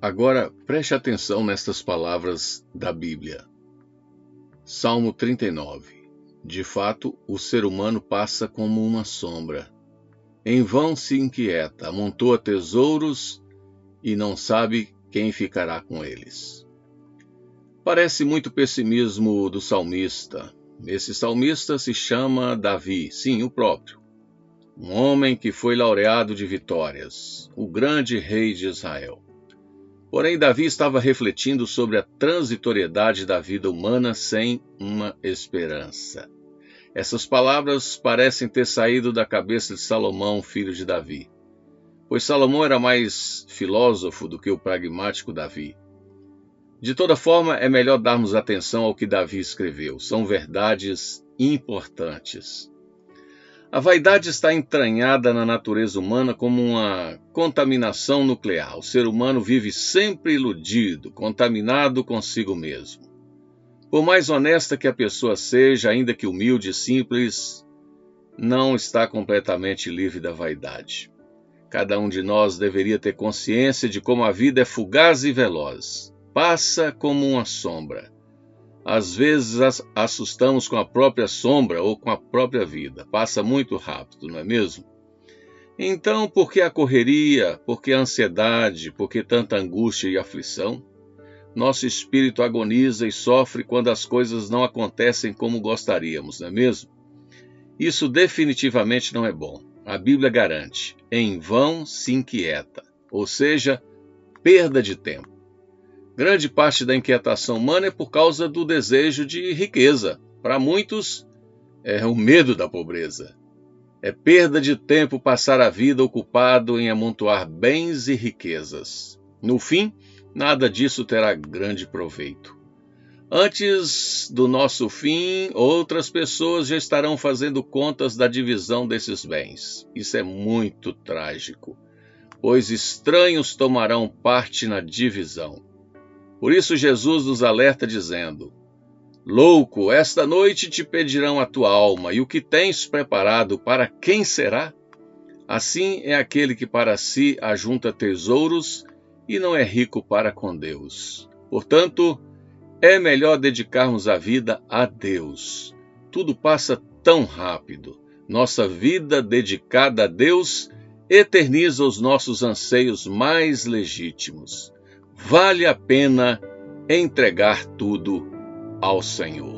Agora preste atenção nestas palavras da Bíblia. Salmo 39. De fato, o ser humano passa como uma sombra. Em vão se inquieta, amontoa tesouros e não sabe quem ficará com eles. Parece muito pessimismo do salmista. Esse salmista se chama Davi, sim, o próprio. Um homem que foi laureado de vitórias, o grande rei de Israel. Porém, Davi estava refletindo sobre a transitoriedade da vida humana sem uma esperança. Essas palavras parecem ter saído da cabeça de Salomão, filho de Davi. Pois Salomão era mais filósofo do que o pragmático Davi. De toda forma, é melhor darmos atenção ao que Davi escreveu. São verdades importantes. A vaidade está entranhada na natureza humana como uma contaminação nuclear. O ser humano vive sempre iludido, contaminado consigo mesmo. Por mais honesta que a pessoa seja, ainda que humilde e simples, não está completamente livre da vaidade. Cada um de nós deveria ter consciência de como a vida é fugaz e veloz, passa como uma sombra às vezes assustamos com a própria sombra ou com a própria vida. Passa muito rápido, não é mesmo? Então, por que a correria? Por que a ansiedade? Por que tanta angústia e aflição? Nosso espírito agoniza e sofre quando as coisas não acontecem como gostaríamos, não é mesmo? Isso definitivamente não é bom. A Bíblia garante: em vão se inquieta, ou seja, perda de tempo. Grande parte da inquietação humana é por causa do desejo de riqueza. Para muitos, é o medo da pobreza. É perda de tempo passar a vida ocupado em amontoar bens e riquezas. No fim, nada disso terá grande proveito. Antes do nosso fim, outras pessoas já estarão fazendo contas da divisão desses bens. Isso é muito trágico, pois estranhos tomarão parte na divisão. Por isso Jesus nos alerta dizendo: Louco, esta noite te pedirão a tua alma, e o que tens preparado para quem será? Assim é aquele que para si ajunta tesouros e não é rico para com Deus. Portanto, é melhor dedicarmos a vida a Deus. Tudo passa tão rápido. Nossa vida dedicada a Deus eterniza os nossos anseios mais legítimos vale a pena entregar tudo ao Senhor.